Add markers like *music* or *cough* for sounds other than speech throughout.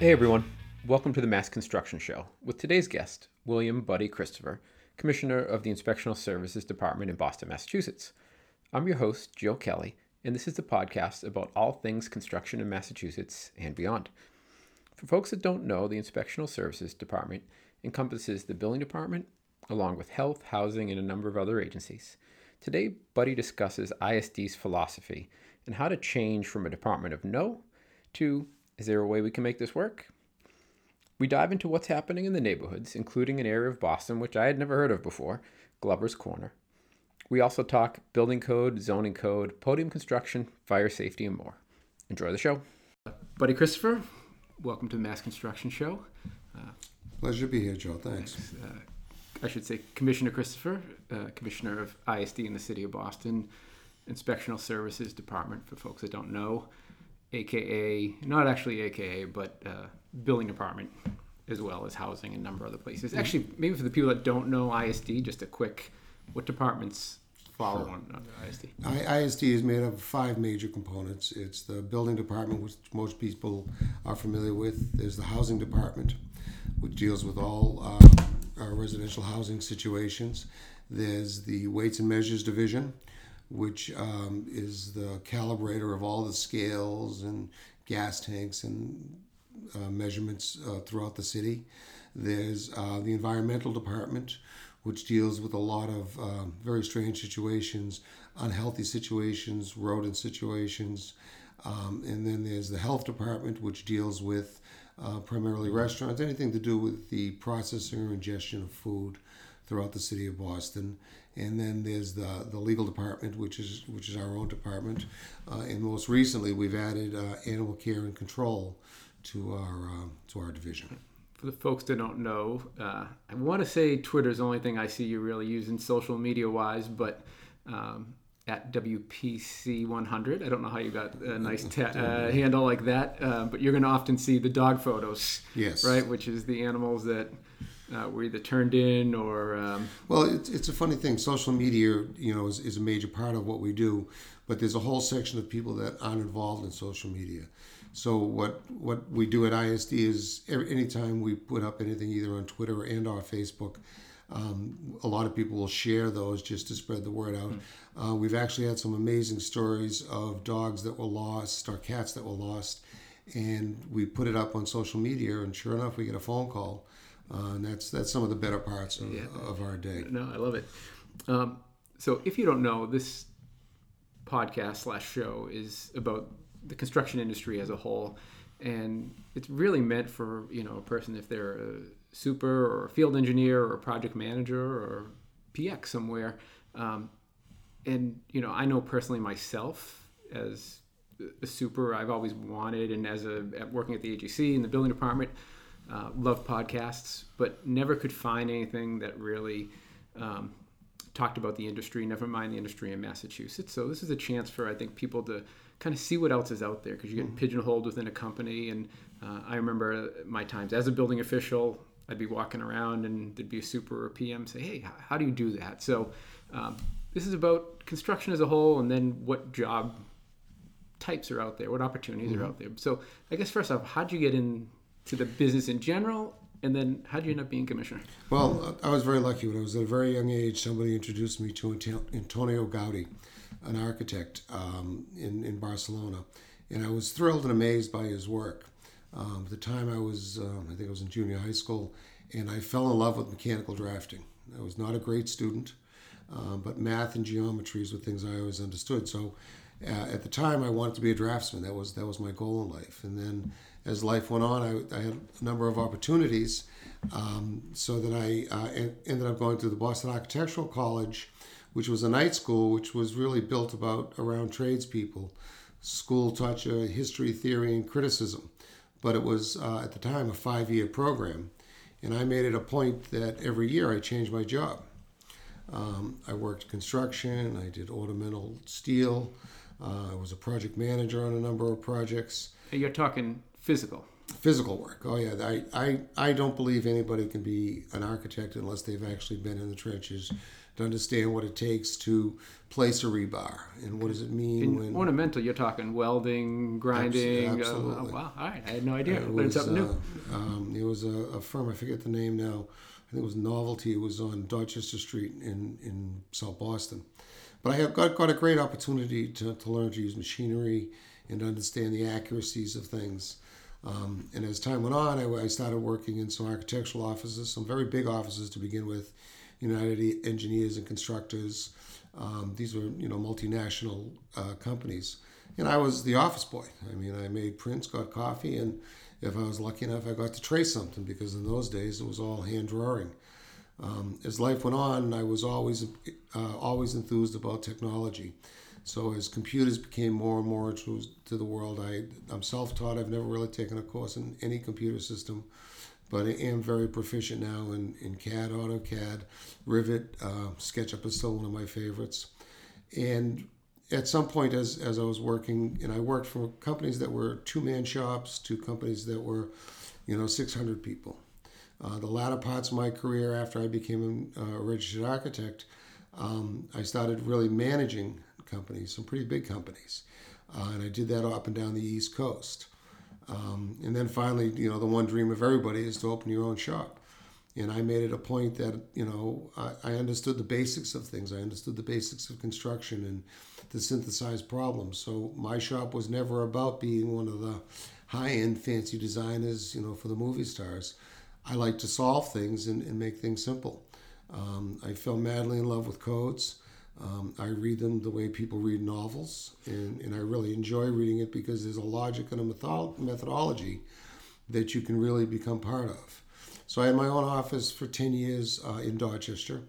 Hey everyone, welcome to the Mass Construction Show with today's guest, William Buddy Christopher, Commissioner of the Inspectional Services Department in Boston, Massachusetts. I'm your host, Joe Kelly, and this is the podcast about all things construction in Massachusetts and beyond. For folks that don't know, the Inspectional Services Department encompasses the Building Department, along with health, housing, and a number of other agencies. Today, Buddy discusses ISD's philosophy and how to change from a department of no to is there a way we can make this work? We dive into what's happening in the neighborhoods, including an area of Boston which I had never heard of before, Glover's Corner. We also talk building code, zoning code, podium construction, fire safety, and more. Enjoy the show. Buddy Christopher, welcome to the Mass Construction Show. Pleasure to be here, Joe. Thanks. Uh, I should say Commissioner Christopher, uh, Commissioner of ISD in the City of Boston, Inspectional Services Department, for folks that don't know, aka, not actually aka, but uh, Building Department, as well as housing and a number of other places. Actually, maybe for the people that don't know ISD, just a quick, what departments follow on under ISD? I, ISD is made up of five major components. It's the building department, which most people are familiar with. There's the housing department, which deals with all uh, our residential housing situations. There's the weights and measures division, which um, is the calibrator of all the scales and gas tanks and uh, measurements uh, throughout the city. There's uh, the environmental department, which deals with a lot of uh, very strange situations, unhealthy situations, rodent situations. Um, and then there's the health department, which deals with uh, primarily restaurants, anything to do with the processing or ingestion of food throughout the city of Boston. And then there's the, the legal department, which is which is our own department. Uh, and most recently, we've added uh, animal care and control to our uh, to our division. For the folks that don't know, uh, I want to say Twitter's the only thing I see you really using social media wise, but um, at WPC100, I don't know how you got a nice ta- uh, *laughs* handle like that, uh, but you're going to often see the dog photos, Yes. right? Which is the animals that uh, were either turned in or. Um, Well, it's, it's a funny thing. Social media, you know, is, is a major part of what we do, but there's a whole section of people that aren't involved in social media. So what what we do at ISD is every, anytime we put up anything either on Twitter and or Facebook, um, a lot of people will share those just to spread the word out. Uh, we've actually had some amazing stories of dogs that were lost or cats that were lost, and we put it up on social media, and sure enough, we get a phone call. Uh, and that's that's some of the better parts of, of our day. No, I love it. Um, so, if you don't know, this podcast slash show is about the construction industry as a whole, and it's really meant for you know a person if they're a super or a field engineer or a project manager or PX somewhere. Um, and you know, I know personally myself as a super, I've always wanted, and as a at working at the AGC in the building department, uh, love podcasts, but never could find anything that really um, talked about the industry. Never mind the industry in Massachusetts. So this is a chance for I think people to kind of see what else is out there because you're getting pigeonholed within a company. And uh, I remember my times as a building official, I'd be walking around and there'd be a super or a PM say, "Hey, how do you do that?" So um, this is about construction as a whole, and then what job types are out there, what opportunities are out there. So I guess first off, how'd you get into the business in general, and then how'd you end up being commissioner? Well, I was very lucky. When I was at a very young age, somebody introduced me to Antonio Gaudi, an architect um, in, in Barcelona. And I was thrilled and amazed by his work. Um, at the time, I was, um, I think I was in junior high school, and I fell in love with mechanical drafting. I was not a great student, um, but math and geometries were things I always understood. So uh, at the time, I wanted to be a draftsman. That was, that was my goal in life. And then as life went on, I, I had a number of opportunities um, so that I uh, ended up going to the Boston Architectural College, which was a night school, which was really built about around tradespeople. School taught you history, theory, and criticism, but it was uh, at the time a five-year program, and I made it a point that every year I changed my job. Um, I worked construction. I did ornamental steel. Uh, I was a project manager on a number of projects. You're talking physical. physical work. Oh yeah, I, I I don't believe anybody can be an architect unless they've actually been in the trenches to understand what it takes to place a rebar and what does it mean In when ornamental, you're talking welding, grinding. uh, absolutely. oh, wow. All right. I had no idea. It was, something new. uh, um, it was a, a firm, I forget the name now. I think it was Novelty. It was on Dorchester Street in, in South Boston. But I have got, got a great opportunity to, to learn to use machinery and understand the accuracies of things. Um, and as time went on, I, I started working in some architectural offices, some very big offices to begin with, United Engineers and Constructors. Um, these were, you know, multinational uh, companies. And I was the office boy. I mean, I made prints, got coffee, and if I was lucky enough, I got to trace something because in those days it was all hand drawing. Um, as life went on, I was always uh, always enthused about technology. So as computers became more and more introduced to the world, I, I'm self-taught. I've never really taken a course in any computer system, but I am very proficient now in, in CAD, AutoCAD, Revit. Uh, SketchUp is still one of my favorites. And at some point, as, as I was working, and I worked for companies that were two-man shops to companies that were, you know, 600 people. Uh, the latter parts of my career, after I became a, a registered architect, um, I started really managing companies, some pretty big companies, uh, and I did that up and down the East Coast. Um, and then finally, you know, the one dream of everybody is to open your own shop. And I made it a point that, you know, I, I understood the basics of things. I understood the basics of construction and to synthesize problems. So my shop was never about being one of the high-end fancy designers, you know, for the movie stars. I like to solve things and, and make things simple. Um, I fell madly in love with codes. Um, I read them the way people read novels, and, and I really enjoy reading it because there's a logic and a method- methodology that you can really become part of. So I had my own office for 10 years uh, in Dorchester,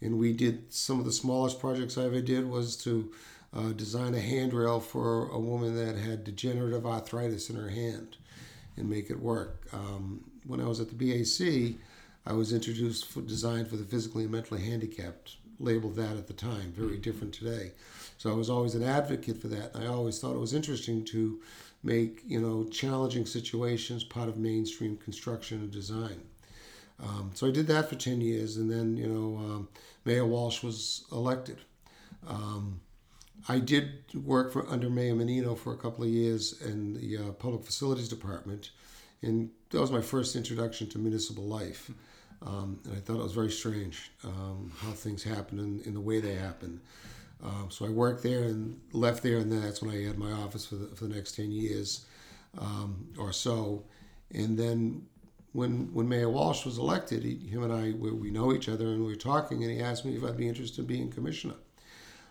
and we did some of the smallest projects I ever did was to uh, design a handrail for a woman that had degenerative arthritis in her hand and make it work. Um, when I was at the BAC, I was introduced for design for the physically and mentally handicapped, labeled that at the time, very different today. So I was always an advocate for that. I always thought it was interesting to make you know challenging situations part of mainstream construction and design. Um, so I did that for ten years, and then you know um, Mayor Walsh was elected. Um, I did work for under Mayor Menino for a couple of years in the uh, Public Facilities Department, and that was my first introduction to municipal life. Um, and I thought it was very strange um, how things happen and in the way they happen. Um, so I worked there and left there, and then that's when I had my office for the, for the next 10 years um, or so. And then when when Mayor Walsh was elected, he, him and I, we, we, know each other, and we were talking, and he asked me if I'd be interested in being commissioner.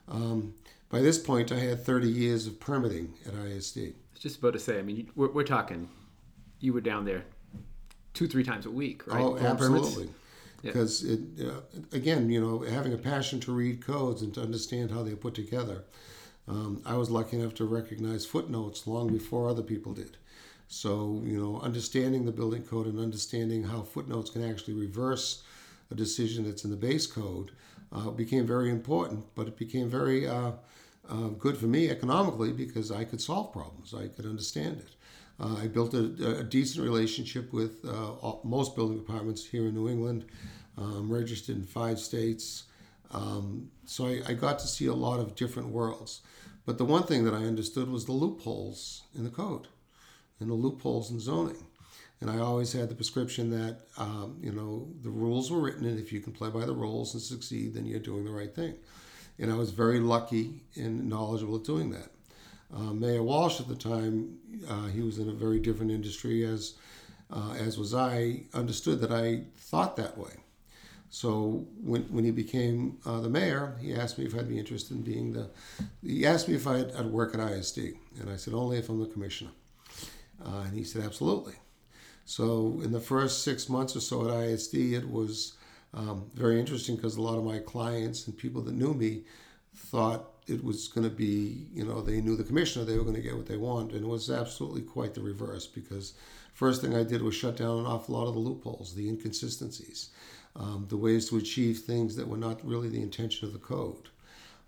Um, by this point, I had 30 years of permitting at ISD. I was just about to say, I mean, we're, we're talking, you were down there two, three times a week, right? Oh, absolutely. Because it uh, again, you know, having a passion to read codes and to understand how they're put together. Um, I was lucky enough to recognize footnotes long before other people did. So, you know, understanding the building code and understanding how footnotes can actually reverse a decision that's in the base code uh, became very important. But it became very uh, uh, good for me economically because I could solve problems. I could understand it. Uh, I built a, a, decent relationship with uh, all, most building departments here in New England. I'm registered in five states. Um, so I, I, got to see a lot of different worlds. But the one thing that I understood was the loopholes in the code and the loopholes in zoning. And I always had the prescription that, um, you know, the rules were written, and if you can play by the rules and succeed, then you're doing the right thing. And I was very lucky and knowledgeable at doing that. Uh, Mayor Walsh at the time, uh, he was in a very different industry, as uh, as was I. Understood that I thought that way. So when, when he became uh, the mayor, he asked me if I'd be interested in being the. He asked me if I'd, I'd work at ISD, and I said only if I'm the commissioner. Uh, and he said absolutely. So in the first six months or so at ISD, it was um, very interesting because a lot of my clients and people that knew me thought it was going to be, you know, they knew the commissioner, they were going to get what they want. And it was absolutely quite the reverse because first thing I did was shut down an awful lot of the loopholes, the inconsistencies, um, the ways to achieve things that were not really the intention of the code.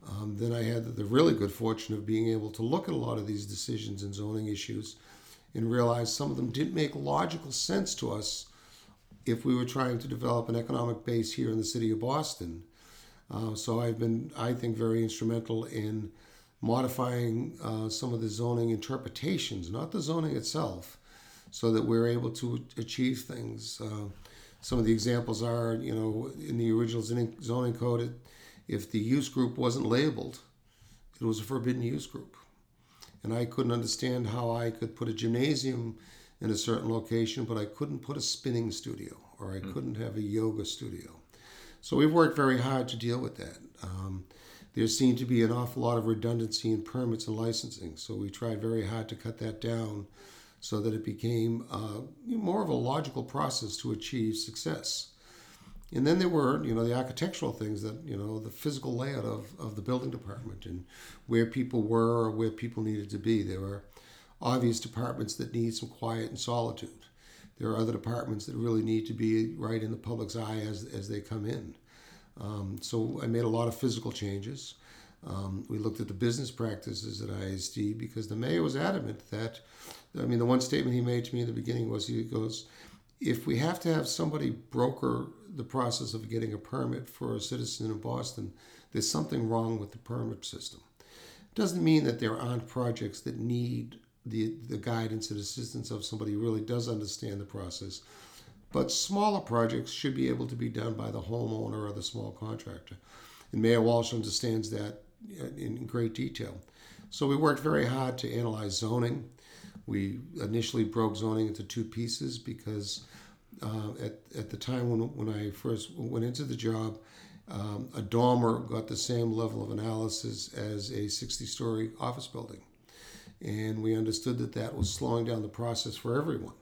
Um, then I had the really good fortune of being able to look at a lot of these decisions and zoning issues and realize some of them didn't make logical sense to us if we were trying to develop an economic base here in the city of Boston. Uh, so I've been, I think, very instrumental in modifying uh, some of the zoning interpretations, not the zoning itself, so that we're able to achieve things. Uh, some of the examples are, you know, in the original zoning code, it, if the use group wasn't labeled, it was a forbidden use group. And I couldn't understand how I could put a gymnasium in a certain location, but I couldn't put a spinning studio or I mm. couldn't have a yoga studio. So we've worked very hard to deal with that. Um, there seemed to be an awful lot of redundancy in permits and licensing, so we tried very hard to cut that down so that it became uh, more of a logical process to achieve success. And then there were, you know, the architectural things that, you know, the physical layout of, of the building department and where people were or where people needed to be. There were obvious departments that need some quiet and solitude. There are other departments that really need to be right in the public's eye as, as they come in. Um, so I made a lot of physical changes. Um, we looked at the business practices at ISD because the mayor was adamant that, I mean, the one statement he made to me in the beginning was he goes, if we have to have somebody broker the process of getting a permit for a citizen in Boston, there's something wrong with the permit system. Doesn't mean that there aren't projects that need the, the guidance and assistance of somebody who really does understand the process. But smaller projects should be able to be done by the homeowner or the small contractor. And Mayor Walsh understands that in great detail. So we worked very hard to analyze zoning. We initially broke zoning into two pieces because uh, at, at the time when, when I first went into the job, um, a dormer got the same level of analysis as a 60 story office building. And we understood that that was slowing down the process for everyone.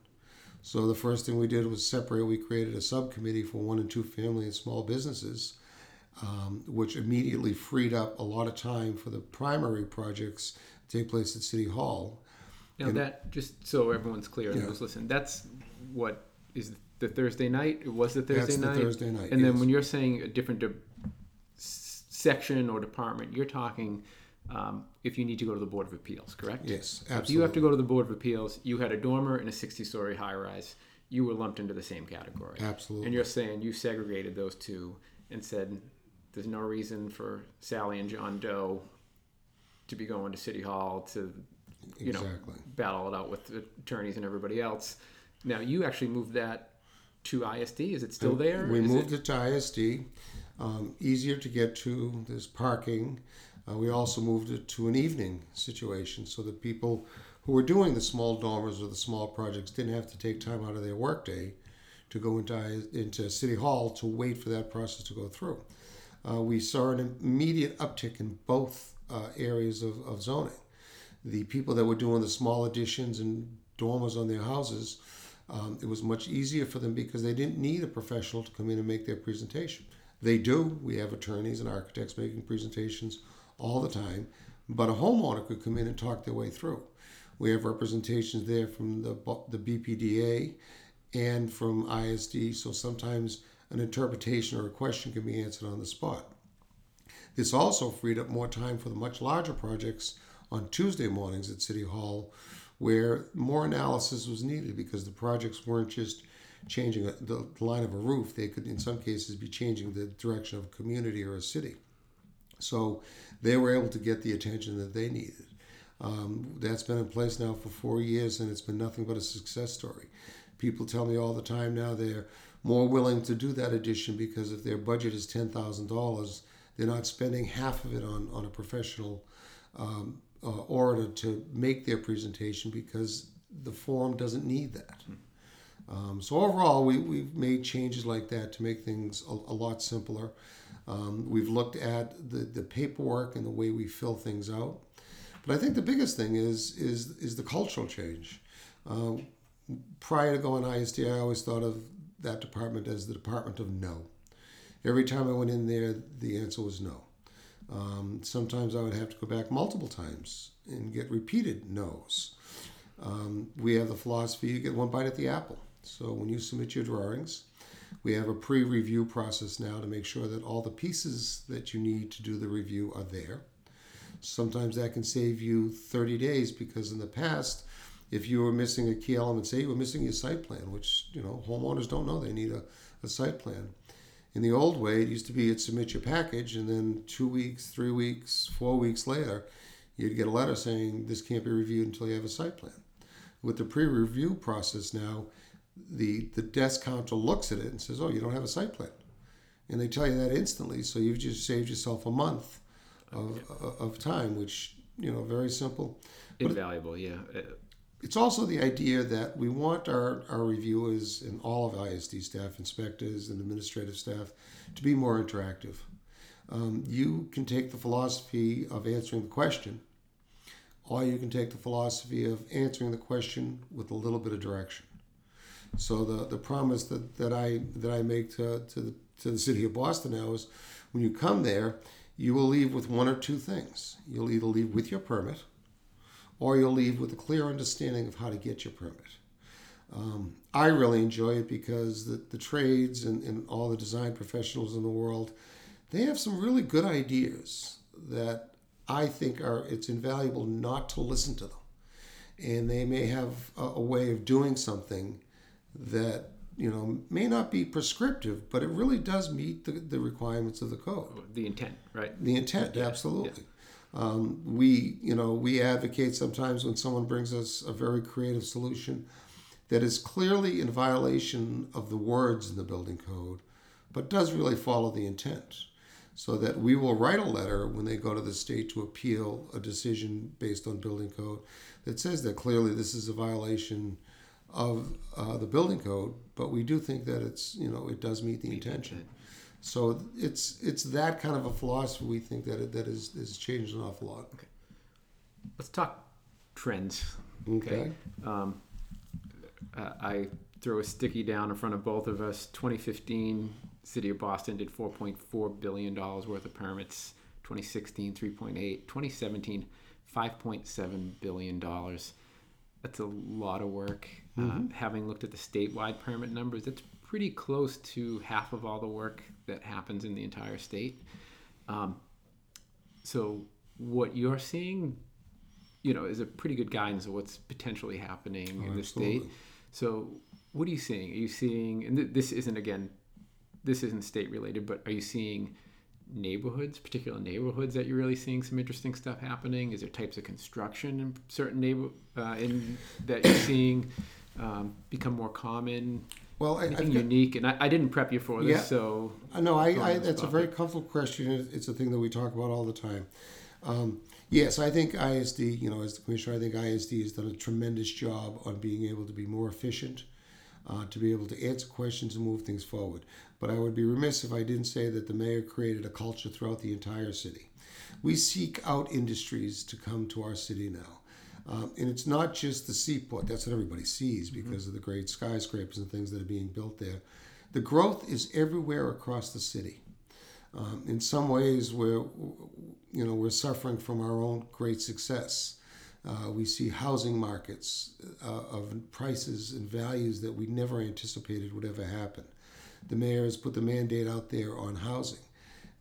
So the first thing we did was separate. We created a subcommittee for one and two family and small businesses, um, which immediately freed up a lot of time for the primary projects to take place at City Hall. Now and, that just so everyone's clear and yeah. those listen, that's what is the Thursday night. It was the Thursday that's night. The Thursday night. And yes. then when you're saying a different de- section or department, you're talking um, if you need to go to the Board of Appeals, correct? Yes, absolutely. If you have to go to the Board of Appeals, you had a dormer and a 60 story high rise, you were lumped into the same category. Absolutely. And you're saying you segregated those two and said there's no reason for Sally and John Doe to be going to City Hall to, you exactly. know, battle it out with attorneys and everybody else. Now, you actually moved that to ISD. Is it still there? We Is moved it? it to ISD. Um, easier to get to. There's parking. Uh, we also moved it to an evening situation so that people who were doing the small dormers or the small projects didn't have to take time out of their workday to go into, into City Hall to wait for that process to go through. Uh, we saw an immediate uptick in both uh, areas of, of zoning. The people that were doing the small additions and dormers on their houses, um, it was much easier for them because they didn't need a professional to come in and make their presentation. They do. We have attorneys and architects making presentations all the time, but a homeowner could come in and talk their way through. We have representations there from the, the BPDA and from ISD, so sometimes an interpretation or a question can be answered on the spot. This also freed up more time for the much larger projects on Tuesday mornings at City Hall, where more analysis was needed because the projects weren't just changing the line of a roof, they could, in some cases, be changing the direction of a community or a city. So they were able to get the attention that they needed. Um, that's been in place now for four years, and it's been nothing but a success story. People tell me all the time now they're more willing to do that addition because if their budget is ten thousand dollars, they're not spending half of it on on a professional um, uh, orator to make their presentation because the forum doesn't need that. Um, so overall, we, we've made changes like that to make things a, a lot simpler. Um, we've looked at the, the paperwork and the way we fill things out. But I think the biggest thing is is is the cultural change. Uh, prior to going to ISD, I always thought of that department as the department of no. Every time I went in there, the answer was no. Um, sometimes I would have to go back multiple times and get repeated no's. Um, we have the philosophy you get one bite at the apple. So when you submit your drawings, we have a pre review process now to make sure that all the pieces that you need to do the review are there. Sometimes that can save you 30 days because in the past, if you were missing a key element, say you were missing your site plan, which you know homeowners don't know they need a, a site plan. In the old way, it used to be you'd submit your package, and then two weeks, three weeks, four weeks later, you'd get a letter saying this can't be reviewed until you have a site plan. With the pre-review process now, the the desk counter looks at it and says, "Oh, you don't have a site plan," and they tell you that instantly. So you've just saved yourself a month of, of time, which you know, very simple. Invaluable, yeah. Uh, It's also the idea that we want our, our reviewers and all of ISD staff, inspectors and administrative staff, to be more interactive. Um, you can take the philosophy of answering the question, or you can take the philosophy of answering the question with a little bit of direction. So the, the promise that, that I that I make to, to the to the city of Boston now is when you come there, you will leave with one or two things. You'll either leave with your permit, or you'll leave with a clear understanding of how to get your permit. Um, I really enjoy it because the, the trades and, and all the design professionals in the world, they have some really good ideas that I think are it's invaluable not to listen to them. And they may have a, a way of doing something that you know may not be prescriptive, but it really does meet the, the requirements of the code. the intent, right? The intent, absolutely. Um, we, you know, we advocate sometimes when someone brings us a very creative solution that is clearly in violation of the words in the building code, but does really follow the intent. So that we will write a letter when they go to the state to appeal a decision based on building code that says that clearly this is a violation of uh, the building code, but we do think that it's, you know, it does meet the intention. So it's it's that kind of a philosophy we think that it, that is is changed an awful lot. Let's talk trends. Okay. Um, uh, I throw a sticky down in front of both of us. 2015, City of Boston did 4.4 billion dollars worth of permits. 2016, 3.8. 2017, 5.7 billion dollars. That's a lot of work. Uh, having looked at the statewide permit numbers, it's pretty close to half of all the work that happens in the entire state. Um, so what you're seeing, you know, is a pretty good guidance of what's potentially happening in the state. So what are you seeing? Are you seeing, and th- this isn't again, this isn't state related, but are you seeing neighborhoods, particular neighborhoods that you're really seeing some interesting stuff happening? Is there types of construction in certain neighbor uh, in that you're seeing um, become more common? Well, I, Anything got, unique? And I, I didn't prep you for this, Yeah. so I know I, I that's a very comfortable question. It's a thing that we talk about all the time. Um, yes, I think ISD, you know, as the commissioner, I think ISD has done a tremendous job on being able to be more efficient, uh, to be able to answer questions and move things forward. But I would be remiss if I didn't say that the mayor created a culture throughout the entire city. We seek out industries to come to our city now. Um, and it's not just the seaport, that's what everybody sees because of the great skyscrapers and things that are being built there. The growth is everywhere across the city. Um, in some ways, we're, you know, we're suffering from our own great success. Uh, we see housing markets uh, of prices and values that we never anticipated would ever happen. The mayor has put the mandate out there on housing.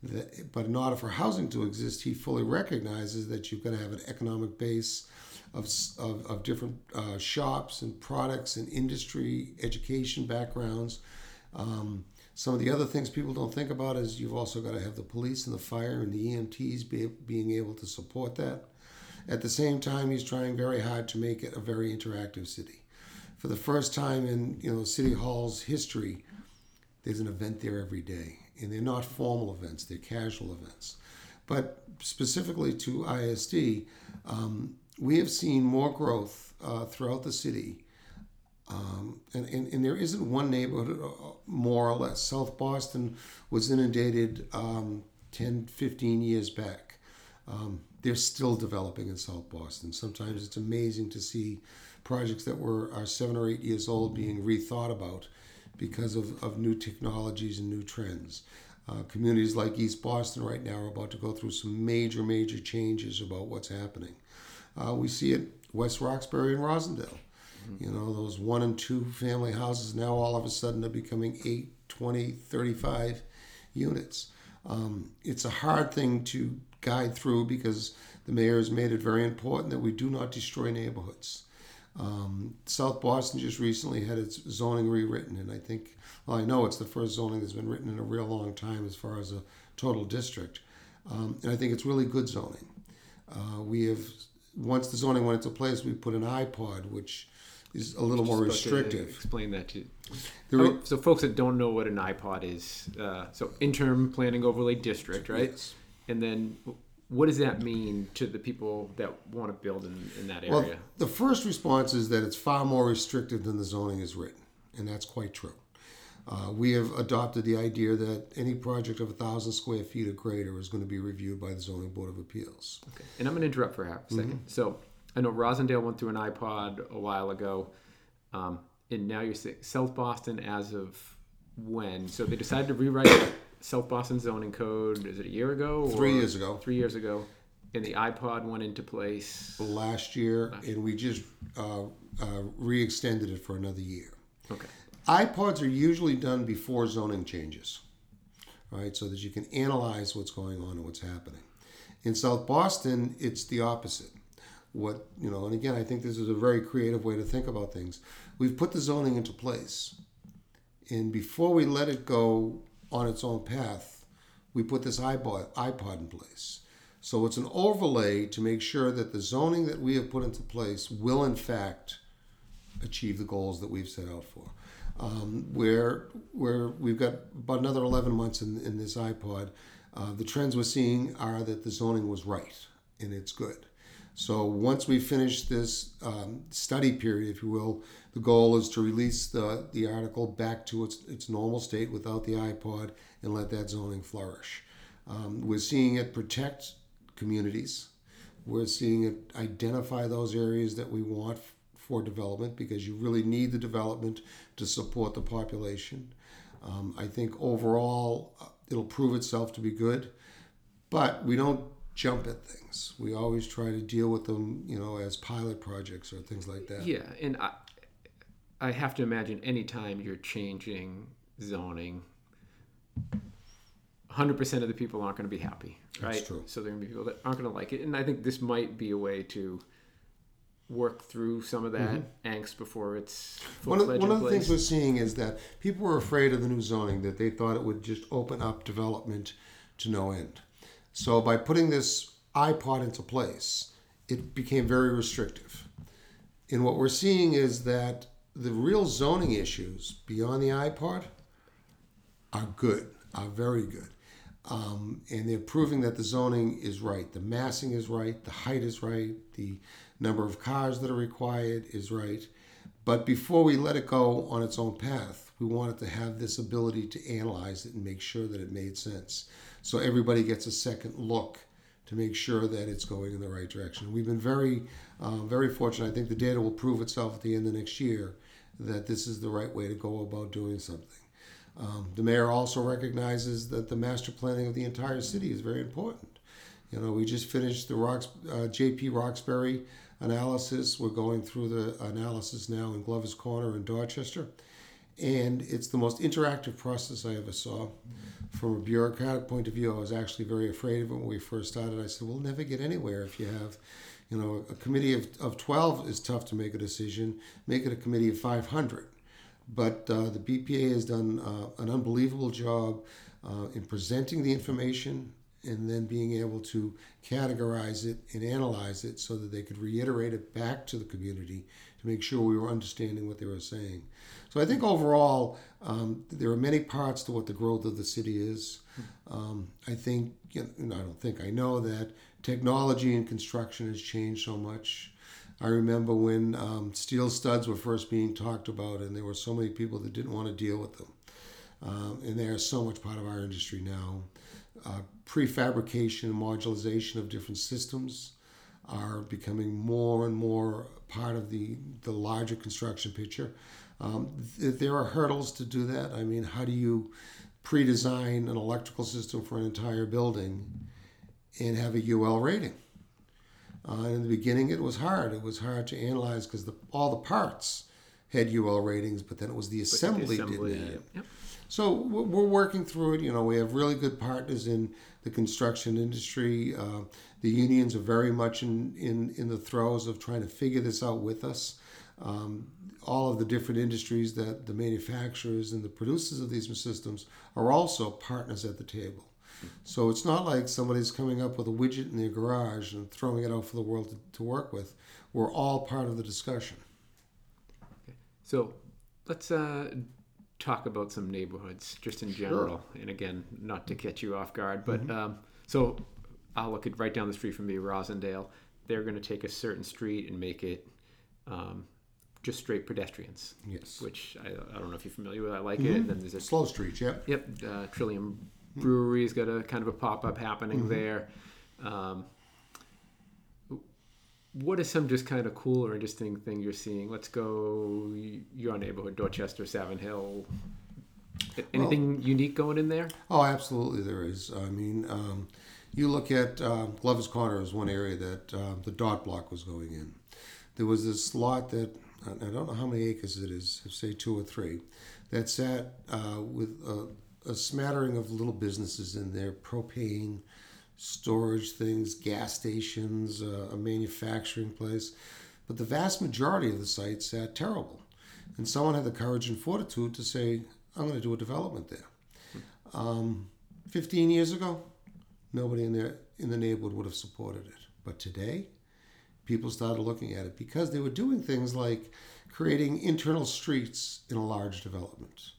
That, but in order for housing to exist, he fully recognizes that you've got to have an economic base of, of, of different uh, shops and products and industry, education backgrounds. Um, some of the other things people don't think about is you've also got to have the police and the fire and the EMTs be, being able to support that. At the same time, he's trying very hard to make it a very interactive city. For the first time in you know City Hall's history, there's an event there every day, and they're not formal events; they're casual events. But specifically to ISD, um, we have seen more growth uh, throughout the city um, and, and, and there isn't one neighborhood uh, more or less. South Boston was inundated um, 10, 15 years back. Um, they're still developing in South Boston. Sometimes it's amazing to see projects that were are seven or eight years old being rethought about because of, of new technologies and new trends. Uh, communities like East Boston right now are about to go through some major, major changes about what's happening. Uh, we see it West Roxbury and Roslindale. You know, those one and two family houses now all of a sudden are becoming 8, 20, 35 units. Um, it's a hard thing to guide through because the mayor has made it very important that we do not destroy neighborhoods. Um, South Boston just recently had its zoning rewritten, and I think, well, I know it's the first zoning that's been written in a real long time as far as a total district. Um, and I think it's really good zoning. Uh, we have, once the zoning went into place, we put an IPOD, which is a little more restrictive. Explain that to. Re- Oh, so folks that don't know what an IPOD is, uh, so interim planning overlay district, right? Yes. And then what does that mean to the people that want to build in, in that area? Well, the first response is that it's far more restrictive than the zoning is written, and that's quite true. Uh, we have adopted the idea that any project of a thousand square feet or greater is going to be reviewed by the zoning board of appeals. Okay. And I'm going to interrupt for half a 2nd So I know Roslindale went through an IPOD a while ago, um, and now you're saying South Boston as of when? So they decided to rewrite *coughs* South Boston zoning code. Is it a year ago? Or Three years ago. Three years ago, and the IPOD went into place. Last year, and we just uh, uh, re-extended it for another year. Okay. IPODs are usually done before zoning changes, right? So that you can analyze what's going on and what's happening. In South Boston, it's the opposite. What you know, and again, I think this is a very creative way to think about things. We've put the zoning into place, and before we let it go on its own path, we put this IPOD IPOD in place. So it's an overlay to make sure that the zoning that we have put into place will, in fact, achieve the goals that we've set out for. Um, where where we've got about another 11 months in, in this IPOD, uh, the trends we're seeing are that the zoning was right and it's good. So once we finish this um, study period, if you will, the goal is to release the, the article back to its, its normal state without the IPOD and let that zoning flourish. Um, we're seeing it protect communities. We're seeing it identify those areas that we want for development because you really need the development to support the population. Um, I think overall uh, it'll prove itself to be good, but we don't jump at things. We always try to deal with them, you know, as pilot projects or things like that. Yeah, and I, I have to imagine anytime you're changing zoning, 100% of the people aren't going to be happy, right? That's true. So there are going to be people that aren't going to like it. And I think this might be a way to work through some of that angst before it's Mm-hmm. One of, one of the things we're seeing is that people were afraid of the new zoning, that they thought it would just open up development to no end. So by putting this IPOD into place, it became very restrictive. And what we're seeing is that the real zoning issues beyond the IPOD are good, are very good. Um, and they're proving that the zoning is right. The massing is right, the height is right, the number of cars that are required is right. But before we let it go on its own path, we wanted to have this ability to analyze it and make sure that it made sense. So everybody gets a second look to make sure that it's going in the right direction. We've been very, uh, very fortunate. I think the data will prove itself at the end of next year that this is the right way to go about doing something. Um, the mayor also recognizes that the master planning of the entire city is very important. You know, we just finished the Rocks, uh, JP Roxbury analysis. We're going through the analysis now in Glover's Corner in Dorchester. And it's the most interactive process I ever saw. From a bureaucratic point of view, I was actually very afraid of it when we first started. I said, we'll never get anywhere if you have, you know, a committee of, of 12 is tough to make a decision. Make it a committee of 500 but uh, the BPA has done uh, an unbelievable job uh, in presenting the information and then being able to categorize it and analyze it so that they could reiterate it back to the community to make sure we were understanding what they were saying. So I think overall, um, there are many parts to what the growth of the city is. Um, I think, you know, I don't think, I know that technology and construction has changed so much. I remember when um, steel studs were first being talked about, and there were so many people that didn't want to deal with them. Um, and they are so much part of our industry now. Uh, prefabrication and modularization of different systems are becoming more and more part of the, the larger construction picture. Um, th- there are hurdles to do that. I mean, how do you pre design an electrical system for an entire building and have a UL rating? Uh, in the beginning, it was hard. It was hard to analyze because the, all the parts had UL ratings, but then it was the The assembly, assembly, didn't yep, yep. So we're we're working through it. You know, we have really good partners in the construction industry. Uh, the unions are very much in, in, in the throes of trying to figure this out with us. Um, all of the different industries that the manufacturers and the producers of these systems are also partners at the table. So it's not like somebody's coming up with a widget in their garage and throwing it out for the world to, to work with. We're all part of the discussion. So let's uh, talk about some neighborhoods just in general. And again, not to catch you off guard, but um, so I'll look at right down the street from me, Roslindale. They're going to take a certain street and make it um, just straight pedestrians, Yes. which I, I don't know if you're familiar with. I like it. And then there's a Slow street. yep. Yep, uh, Trillium Brewery's got a kind of a pop up happening there. Um, what is some just kind of cool or interesting thing you're seeing? Let's go your neighborhood, Dorchester, Savin Hill. Anything unique going in there? Oh, absolutely, there is. I mean, um, you look at uh, Glover's Corner as one area that uh, the Dot Block was going in. There was this lot that I I don't know how many acres it is, say two or three, that sat uh, with a, a smattering of little businesses in there, propane, storage things, gas stations, uh, a manufacturing place. But the vast majority of the sites sat terrible. And someone had the courage and fortitude to say, I'm going to do a development there. Um, 15 years ago, nobody in there in the neighborhood would have supported it. But today, people started looking at it because they were doing things like creating internal streets in a large development.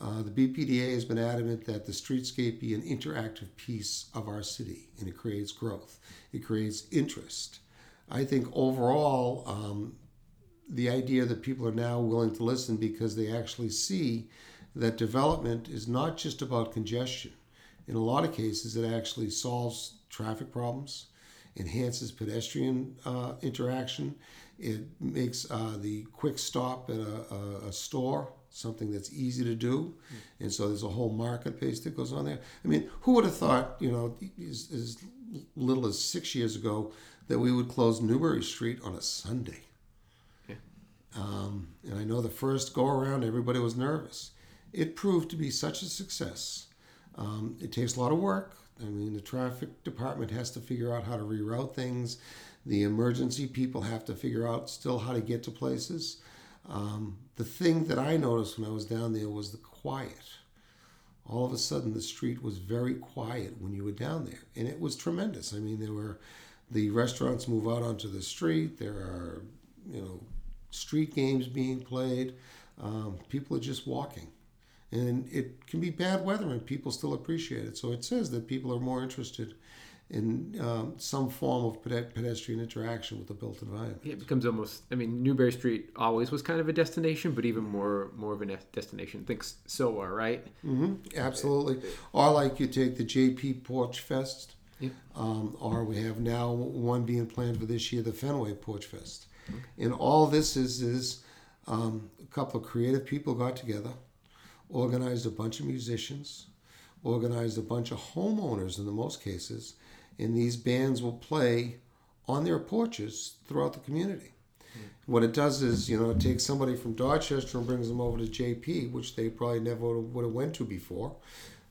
Uh, the BPDA has been adamant that the streetscape be an interactive piece of our city, and it creates growth. It creates interest. I think overall, um, the idea that people are now willing to listen because they actually see that development is not just about congestion. In a lot of cases, it actually solves traffic problems, enhances pedestrian uh, interaction, it makes uh, the quick stop at a, a, a store something that's easy to do, and so there's a whole marketplace that goes on there. I mean, who would have thought, you know, as, as little as six years ago, that we would close Newbury Street on a Sunday? Yeah. Um, and I know the first go around, everybody was nervous. It proved to be such a success. Um, it takes a lot of work. I mean, the traffic department has to figure out how to reroute things. The emergency people have to figure out still how to get to places. Um, the thing that I noticed when I was down there was the quiet. All of a sudden, the street was very quiet when you were down there, and it was tremendous. I mean, there were the restaurants move out onto the street. There are, you know, street games being played. Um, people are just walking, and it can be bad weather, and people still appreciate it. So it says that people are more interested in um, some form of pedestrian interaction with the built environment. Yeah, it becomes almost. I mean, Newbury Street always was kind of a destination, but even more more of a destination. Think SoWa, right? hmm Absolutely. Or like you take the JP Porch Fest, Yeah. um, or we have now one being planned for this year, the Fenway Porch Fest. And all this is is um, a couple of creative people got together, organized a bunch of musicians, organized a bunch of homeowners in the most cases, and these bands will play on their porches throughout the community. What it does is, you know, it takes somebody from Dorchester and brings them over to JP, which they probably never would have went to before.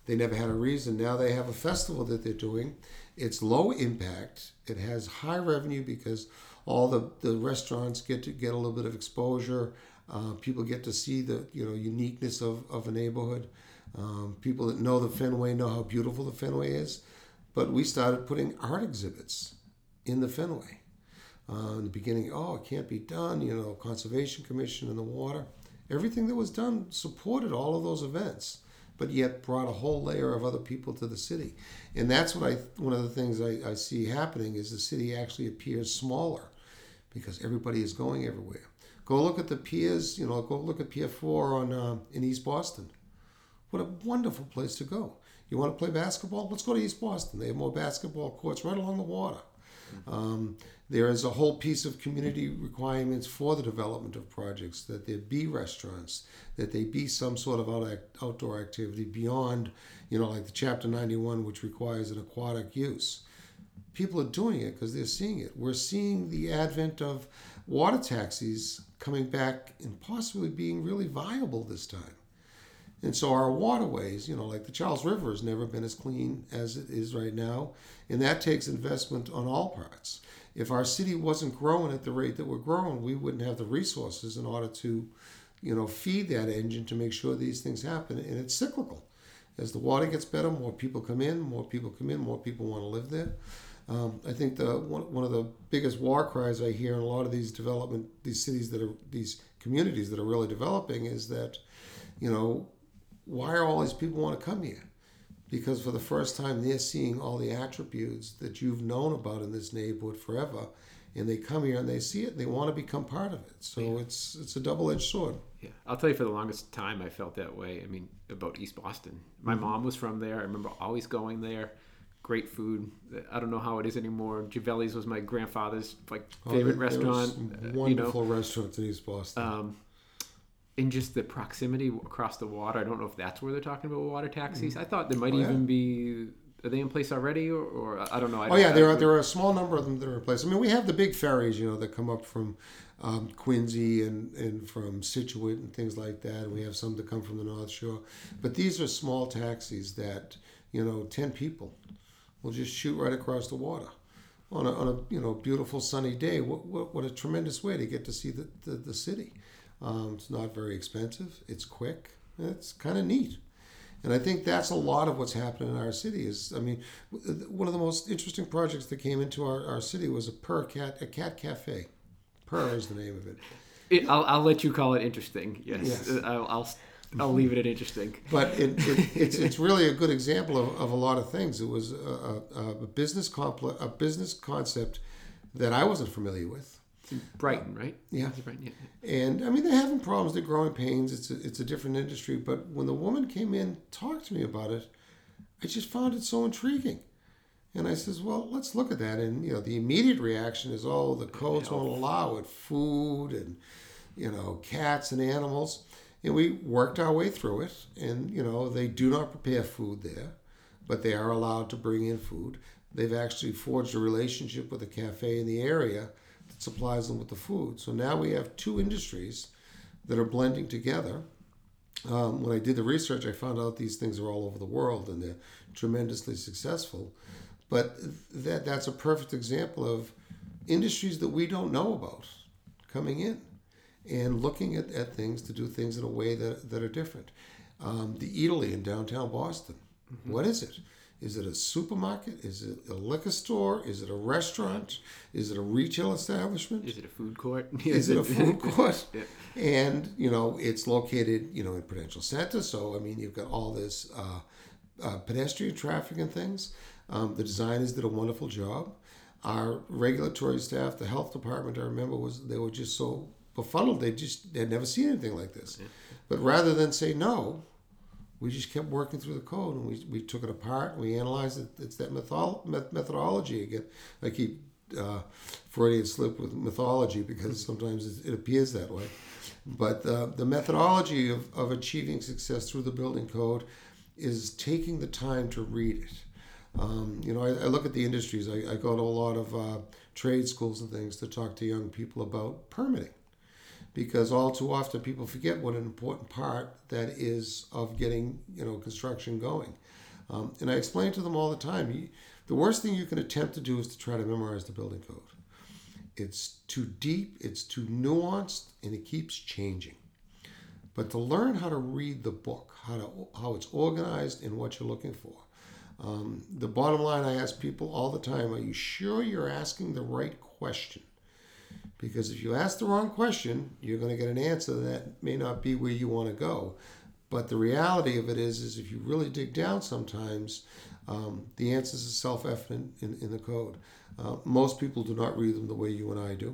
They never had a reason. Now they have a festival that they're doing. It's low impact. It has high revenue because all the, the restaurants get to get a little bit of exposure. Uh, people get to see the you know uniqueness of, of a neighborhood. Um, people that know the Fenway know how beautiful the Fenway is. But we started putting art exhibits in the Fenway. Uh, in the beginning, oh, it can't be done, you know, Conservation Commission and the water. Everything that was done supported all of those events, but yet brought a whole layer of other people to the city. And that's what I, one of the things I, I see happening is the city actually appears smaller because everybody is going everywhere. Go look at the piers, you know, go look at Pier 4 on, uh, in East Boston. What a wonderful place to go. You want to play basketball? Let's go to East Boston. They have more basketball courts right along the water. Um, there is a whole piece of community requirements for the development of projects that there be restaurants, that they be some sort of out, outdoor activity beyond, you know, like the Chapter 91, which requires an aquatic use. People are doing it because they're seeing it. We're seeing the advent of water taxis coming back and possibly being really viable this time. And so our waterways, you know, like the Charles River has never been as clean as it is right now. And that takes investment on all parts. If our city wasn't growing at the rate that we're growing, we wouldn't have the resources in order to, you know, feed that engine to make sure these things happen. And it's cyclical. As the water gets better, more people come in, more people come in, more people want to live there. Um, I think the one, one of the biggest war cries I hear in a lot of these development, these cities that are these communities that are really developing is that, you know, why are all these people want to come here? Because for the first time they're seeing all the attributes that you've known about in this neighborhood forever, and they come here and they see it and they want to become part of it. So yeah. it's it's a double edged sword. Yeah, I'll tell you for the longest time I felt that way. I mean about East Boston. My mm-hmm. mom was from there. I remember always going there great food. I don't know how it is anymore. Givelli's was my grandfather's like oh, favorite oh, restaurant. Wonderful uh, you know? restaurants in East Boston. Um, in just the proximity across the water, I don't know if that's where they're talking about water taxis. Mm. I thought there might oh, even be. Are they in place already, or, or I don't know? I oh yeah, there are there are a small number of them that are in place. I mean, we have the big ferries, you know, that come up from um, Quincy and, and from Scituate and things like that. And we have some that come from the North Shore, but these are small taxis that you know, ten people will just shoot right across the water on a, on a you know beautiful sunny day. What, what, what a tremendous way to get to see the, the, the city. Um, it's not very expensive. It's quick. It's kind of neat. And I think that's a lot of what's happening in our city. Is I mean, one of the most interesting projects that came into our, our city was a Purr cat a cat cafe. Purr is the name of it. it I'll, I'll let you call it interesting. Yes, yes. I'll, I'll I'll leave it at interesting. But it, it, it's it's really a good example of, of a lot of things. It was a, a, a business compl- a business concept that I wasn't familiar with. Brighton, right? Yeah. Brighton, yeah. And I mean, they're having problems. They're growing pains. It's a, it's a different industry. But when the woman came in, talked to me about it, I just found it so intriguing. And I says, well, let's look at that. And you know, the immediate reaction is, oh, the codes won't allow it, food and you know, cats and animals. And we worked our way through it. And, you know, they do not prepare food there, but they are allowed to bring in food. They've actually forged a relationship with a cafe in the area supplies them with the food. So now we have two industries that are blending together. Um, when I did the research, I found out these things are all over the world and they're tremendously successful. But that that's a perfect example of industries that we don't know about coming in and looking at, at things to do things in a way that, that are different. Um, the Eataly in downtown Boston, mm-hmm. what is it? Is it a supermarket? Is it a liquor store? Is it a restaurant? Is it a retail establishment? Is it a food court? *laughs* is it a food court? *laughs* yeah. And you know, it's located, you know, in Prudential Center. So I mean, you've got all this uh, uh, pedestrian traffic and things. Um, the designers did a wonderful job. Our regulatory staff, the health department, I remember was they were just so befuddled. They just they'd never seen anything like this. But rather than say no, we just kept working through the code and we, we took it apart. and We analyzed it. It's that method, methodology again. I keep uh, Freudian slip with mythology because sometimes it appears that way. But uh, the methodology of, of achieving success through the building code is taking the time to read it. Um, you know, I, I, look at the industries. I, I go to a lot of uh, trade schools and things to talk to young people about permitting because all too often people forget what an important part that is of getting you know construction going. Um, and I explain to them all the time: you, the worst thing you can attempt to do is to try to memorize the building code. It's too deep, it's too nuanced, and it keeps changing. But to learn how to read the book, how to how it's organized, and what you're looking for. Um, the bottom line I ask people all the time: Are you sure you're asking the right question? Because if you ask the wrong question, you're going to get an answer that may not be where you want to go. But the reality of it is, is if you really dig down sometimes, um, the answers are self-evident in, in the code. Uh, most people do not read them the way you and I do.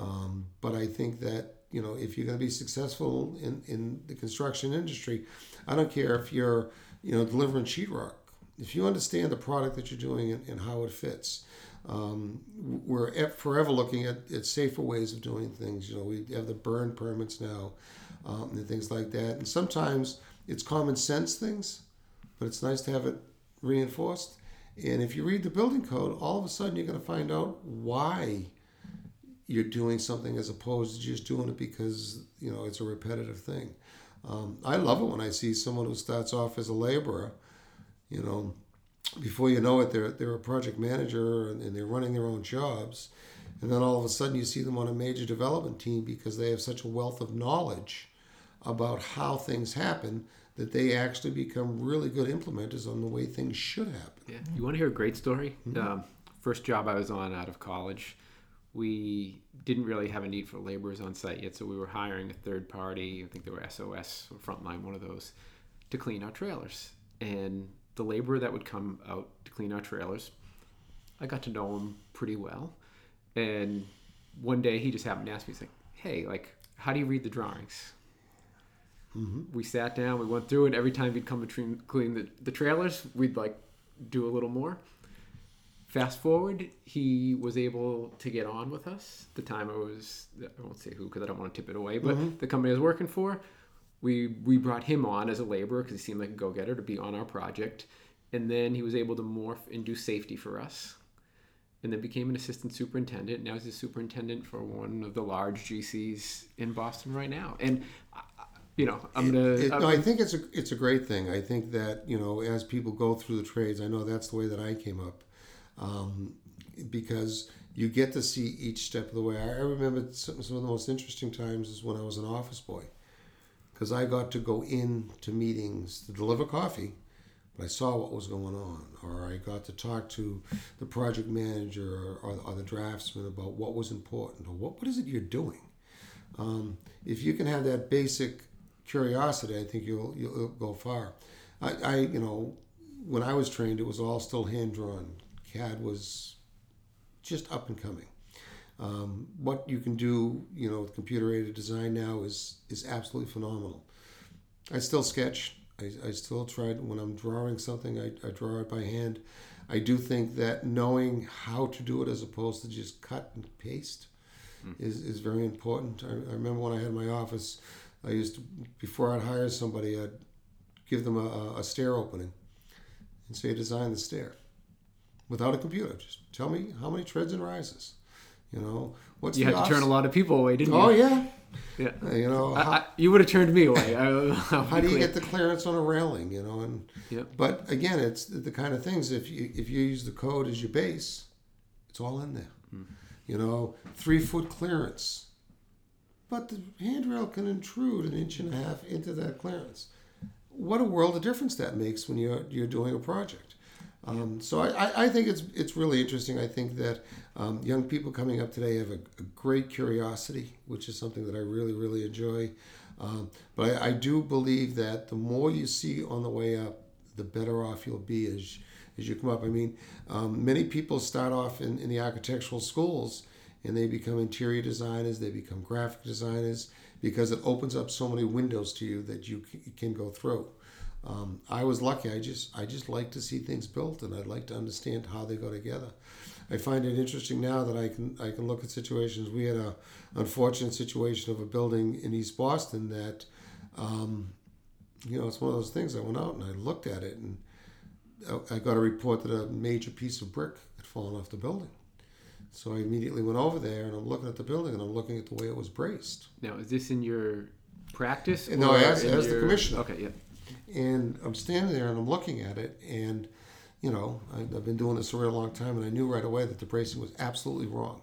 Um, but I think that, you know, if you're going to be successful in, in the construction industry, I don't care if you're, you know, delivering sheetrock. If you understand the product that you're doing and, and how it fits, um, we're forever looking at, at safer ways of doing things. You know, we have the burn permits now um, and things like that. And sometimes it's common sense things, but it's nice to have it reinforced. And if you read the building code, all of a sudden you're going to find out why you're doing something as opposed to just doing it because you know it's a repetitive thing. Um, I love it when I see someone who starts off as a laborer, you know, before you know it, they're, they're a project manager and, and they're running their own jobs. And then all of a sudden you see them on a major development team because they have such a wealth of knowledge about how things happen that they actually become really good implementers on the way things should happen. Yeah. You want to hear a great story? Um, first job I was on out of college, we didn't really have a need for laborers on site yet, so we were hiring a third party. I think they were SOS or Frontline, one of those, to clean our trailers. And the laborer that would come out to clean our trailers, I got to know him pretty well. And one day he just happened to ask me, he's like, "Hey, like, how do you read the drawings?" Mm-hmm. We sat down, we went through it. Every time he'd come between clean the, the trailers, we'd like do a little more. Fast forward, he was able to get on with us. The time I was, I won't say who because I don't want to tip it away, but mm-hmm. the company I was working for, we we brought him on as a laborer because he seemed like a go-getter to be on our project, and then he was able to morph and do safety for us, and then became an assistant superintendent. Now he's a superintendent for one of the large GCs in Boston right now, and I- you know I'm gonna. It, I'm- no, I think it's a it's a great thing. I think that you know as people go through the trades, I know that's the way that I came up, um, because you get to see each step of the way. I I remember some, some of the most interesting times is when I was an office boy, because I got to go in to meetings to deliver coffee, but I saw what was going on, or I got to talk to the project manager or, or, the draftsman about what was important, or what what is it you're doing. Um, if you can have that basic curiosity, I think you'll you'll go far. I, I you know when I was trained, it was all still hand drawn. CAD was just up and coming. Um, what you can do, you know, with computer aided design now is is absolutely phenomenal. I still sketch. I, I still try when I'm drawing something. I, I draw it by hand. I do think that knowing how to do it as opposed to just cut and paste is, is very important. I, I remember when I had my office, I used to, before I'd hire somebody, I'd give them a, a stair opening and say, design the stair without a computer. Just tell me how many treads and rises. You know, what's you to turn a lot of people away, didn't you? Oh, yeah. yeah. Uh, You know, how, I, you would have turned me away. *laughs* I, how do you get the clearance on a railing? You know, and Yep. but again, it's the, the kind of things. If you if you use the code as your base, it's all in there. You know, three foot clearance, but the handrail can intrude an inch and a half into that clearance. What a world of difference that makes when you're you're doing a project. Um, so I, I, think it's it's really interesting. I think that um, young people coming up today have a, a great curiosity, which is something that I really really enjoy. Um, but I, I do believe that the more you see on the way up, the better off you'll be as as you come up. I mean, um, many people start off in, in the architectural schools and they become interior designers, they become graphic designers because it opens up so many windows to you that you can go through. Um, I was lucky. I just I just like to see things built, and I'd like to understand how they go together. I find it interesting now that I can I can look at situations. We had a unfortunate situation of a building in East Boston that, um, you know, it's one of those things. I went out and I looked at it, and I- I got a report that a major piece of brick had fallen off the building. So I immediately went over there, and I'm looking at the building, and I'm looking at the way it was braced. Now, is this in your practice? No, as- as the your- commissioner. Okay, yeah. And I'm standing there and I'm looking at it, and you know, I, I've been doing this for a long time, and I knew right away that the bracing was absolutely wrong,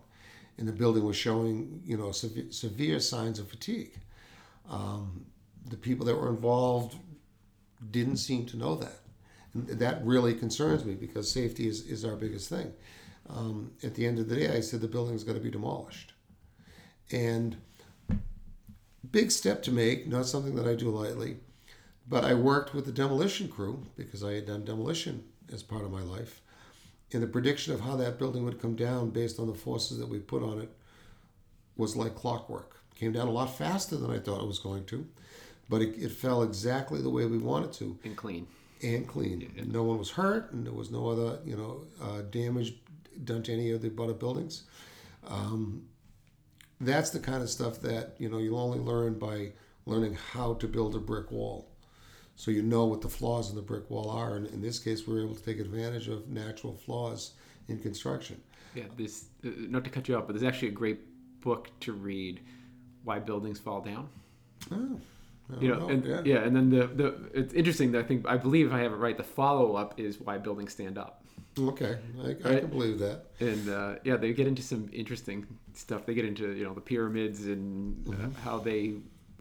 and the building was showing, you know, severe, severe signs of fatigue. Um, the people that were involved didn't seem to know that, and that really concerns me because safety is, is our biggest thing. Um, at the end of the day, I said the building's going to be demolished, and big step to make, not something that I do lightly. But I worked with the demolition crew because I had done demolition as part of my life. And the prediction of how that building would come down based on the forces that we put on it was like clockwork. Came down a lot faster than I thought it was going to, but it, it fell exactly the way we wanted to And clean. and clean. And no one was hurt, and there was no other, you know, uh, damage done to any of the butter buildings. Um, that's the kind of stuff that you know you'll only learn by learning how to build a brick wall. So you know what the flaws in the brick wall are, and in this case, we were able to take advantage of natural flaws in construction. Yeah, this, uh, not to cut you off, but there's actually a great book to read, Why Buildings Fall Down. Oh, you know, don't and yeah. yeah. and then the the it's interesting. That I think I believe if I have it right, the follow up is why buildings stand up. Okay, I, I Right. can believe that. and uh, yeah, they get into some interesting stuff. They get into you know the pyramids and Mm-hmm. uh, how they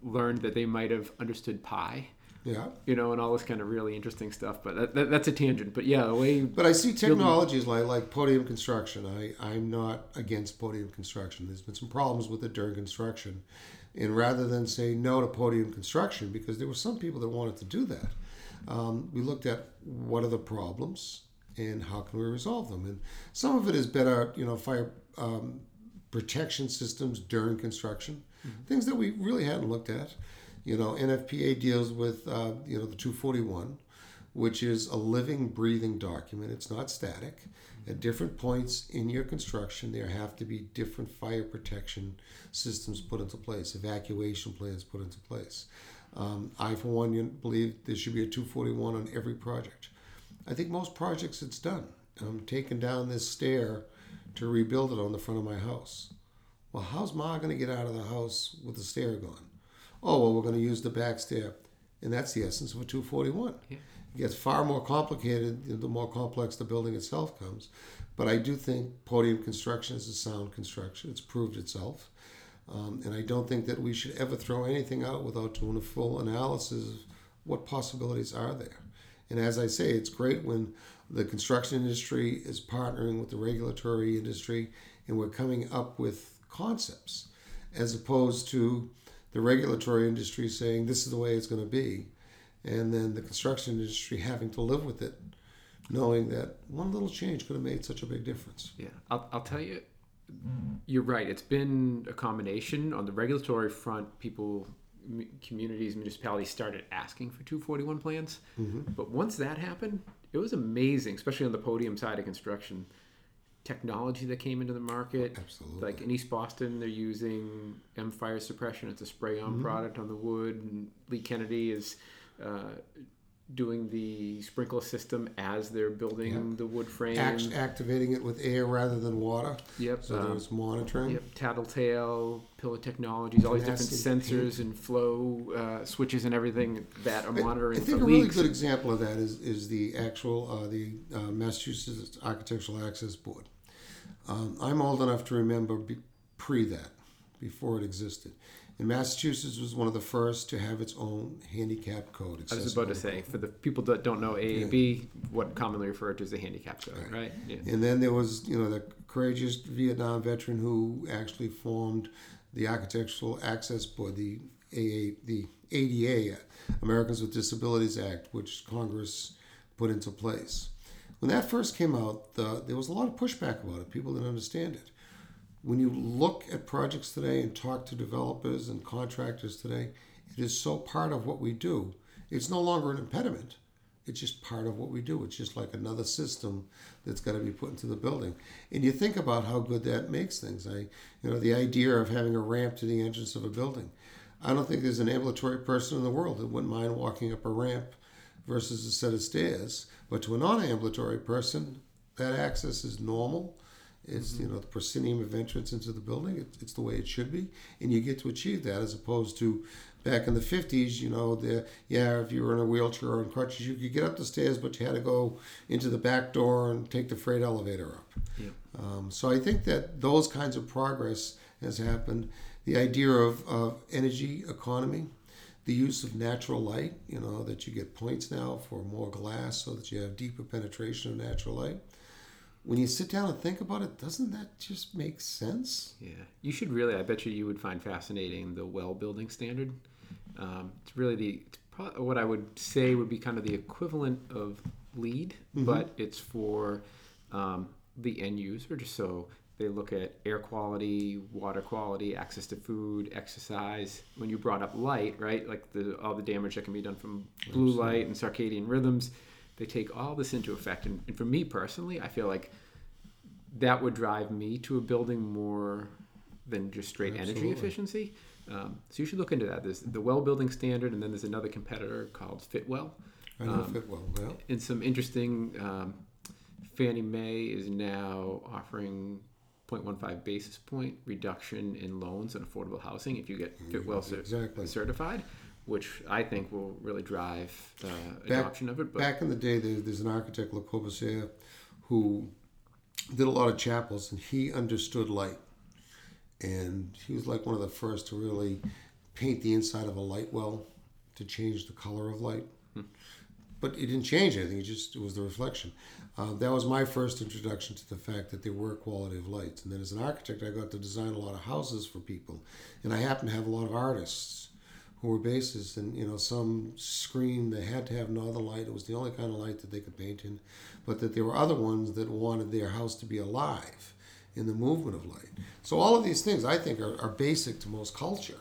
learned that they might have understood pi, Yeah. you know, and all this kind of really interesting stuff. But that, that, that's a tangent. But yeah, the way But I see technologies like, like podium construction. I, I'm not against podium construction. There's been some problems with it during construction. And rather than say no to podium construction, because there were some people that wanted to do that, um, we looked at what are the problems and how can we resolve them. And some of it is better, you know, fire um, protection systems during construction, things that we really hadn't looked at. You know, NFPA deals with, uh, you know, the 241 which is a living, breathing document. It's not static. At different points in your construction, there have to be different fire protection systems put into place, evacuation plans put into place. Um, I, for one, believe there should be a 241 on every project. I think most projects it's done. I'm taking down this stair to rebuild it on the front of my house. Well, how's Ma going to get out of the house with the stair gone? Oh, well, we're going to use the back stair. And that's the essence of a 241. Yeah. It gets far more complicated the more complex the building itself comes. But I do think podium construction is a sound construction. It's proved itself. Um, and I don't think that we should ever throw anything out without doing a full analysis of what possibilities are there. And as I say, it's great when the construction industry is partnering with the regulatory industry and we're coming up with concepts as opposed to the regulatory industry saying this is the way it's going to be and then the construction industry having to live with it knowing that one little change could have made such a big difference. Yeah, I'll, I'll tell you, you're right. It's been a combination on the regulatory front. People, m- communities, municipalities started asking for 241 plans, mm-hmm. but once that happened, it was amazing, especially on the podium side of construction. Technology that came into the market, Absolutely. like in East Boston, they're using M fire suppression. It's a spray-on product on the wood. And Lee Kennedy is uh, doing the sprinkler system as they're building the wood frame. Act- activating it with air rather than water, Yep. so um, there's monitoring. Yep, Tattletale, Pillar Technologies, all these different sensors and flow uh, switches and everything that are monitoring I think for a really good example of that is, is the actual uh, the uh, Massachusetts Architectural Access Board. Um, I'm old enough to remember pre that, before it existed. And Massachusetts was one of the first to have its own handicap code. I was about to say, for the people that don't know AAB, what commonly referred to as the handicap zone, right? Yeah. And then there was, you know, the courageous Vietnam veteran who actually formed the Architectural Access Board, the AA, the ADA, Americans with Disabilities Act, which Congress put into place. When that first came out, the, there was a lot of pushback about it. People didn't understand it. When you look at projects today and talk to developers and contractors today, it is so part of what we do. It's no longer an impediment. It's just part of what we do. It's just like another system that's got to be put into the building. And you think about how good that makes things. I, you know, the idea of having a ramp to the entrance of a building. I don't think there's an ambulatory person in the world that wouldn't mind walking up a ramp versus a set of stairs. But to a non-ambulatory person, that access is normal. It's you know the proscenium of entrance into the building. It, it's the way it should be, and you get to achieve that as opposed to back in the fifties. You know, the yeah, if you were in a wheelchair or on crutches, you could get up the stairs, but you had to go into the back door and take the freight elevator up. Yep. Um, so I think that those kinds of progress has happened. The idea of, of energy economy, the use of natural light, you know, that you get points now for more glass so that you have deeper penetration of natural light. When you sit down and think about it, doesn't that just make sense? Yeah, you should really. I bet you you would find fascinating the well building standard. Um, it's really the it's pro- what I would say would be kind of the equivalent of LEED, but it's for um, the end user. Just so they look at air quality, water quality, access to food, exercise. When you brought up light, right, like the all the damage that can be done from blue light and circadian rhythms, they take all this into effect. And, and for me personally, I feel like that would drive me to a building more than just straight energy efficiency. Um, so you should look into that. There's the well building standard, and then there's another competitor called Fitwel. I know Um, fit well. And some interesting, um, Fannie Mae is now offering 0.15 basis point reduction in loans on affordable housing if you get Fitwel exactly. certified, which I think will really drive uh, Back- adoption of it. But Back in the day, there, there's an architect, Le Corbusier, who did a lot of chapels, and he understood light. And he was like one of the first to really paint the inside of a light well to change the color of light. But it didn't change anything; it just it was the reflection. Uh, that was my first introduction to the fact that there were quality of lights. And then, as an architect, I got to design a lot of houses for people, and I happened to have a lot of artists who were bases, and you know, some screamed they had to have northern light. It was the only kind of light that they could paint in, but that there were other ones that wanted their house to be alive in the movement of light. So all of these things, I think, are, are basic to most culture.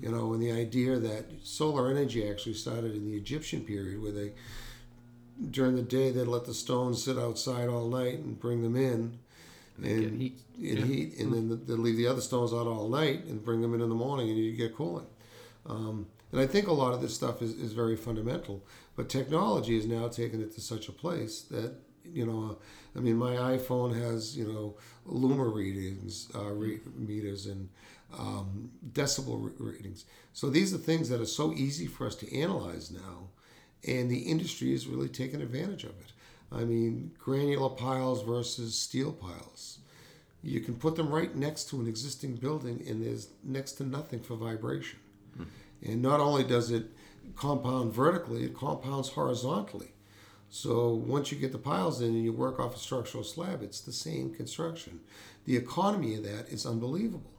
You know, and the idea that solar energy actually started in the Egyptian period, where they during the day they'd let the stones sit outside all night and bring them in and get heat. and Yeah. heat, and then they'd leave the other stones out all night and bring them in in the morning, and you get cooling. Um, and I think a lot of this stuff is, is very fundamental, but technology has now taken it to such a place that you know, I mean, my iPhone has you know luma readings, uh, re- meters, and um, decibel re- readings. So these are things that are so easy for us to analyze now, and the industry is really taking advantage of it. I mean, granular piles versus steel piles. You can put them right next to an existing building, and there's next to nothing for vibration. And not only does it compound vertically, it compounds horizontally. So once you get the piles in and you work off a structural slab, it's the same construction. The economy of that is unbelievable.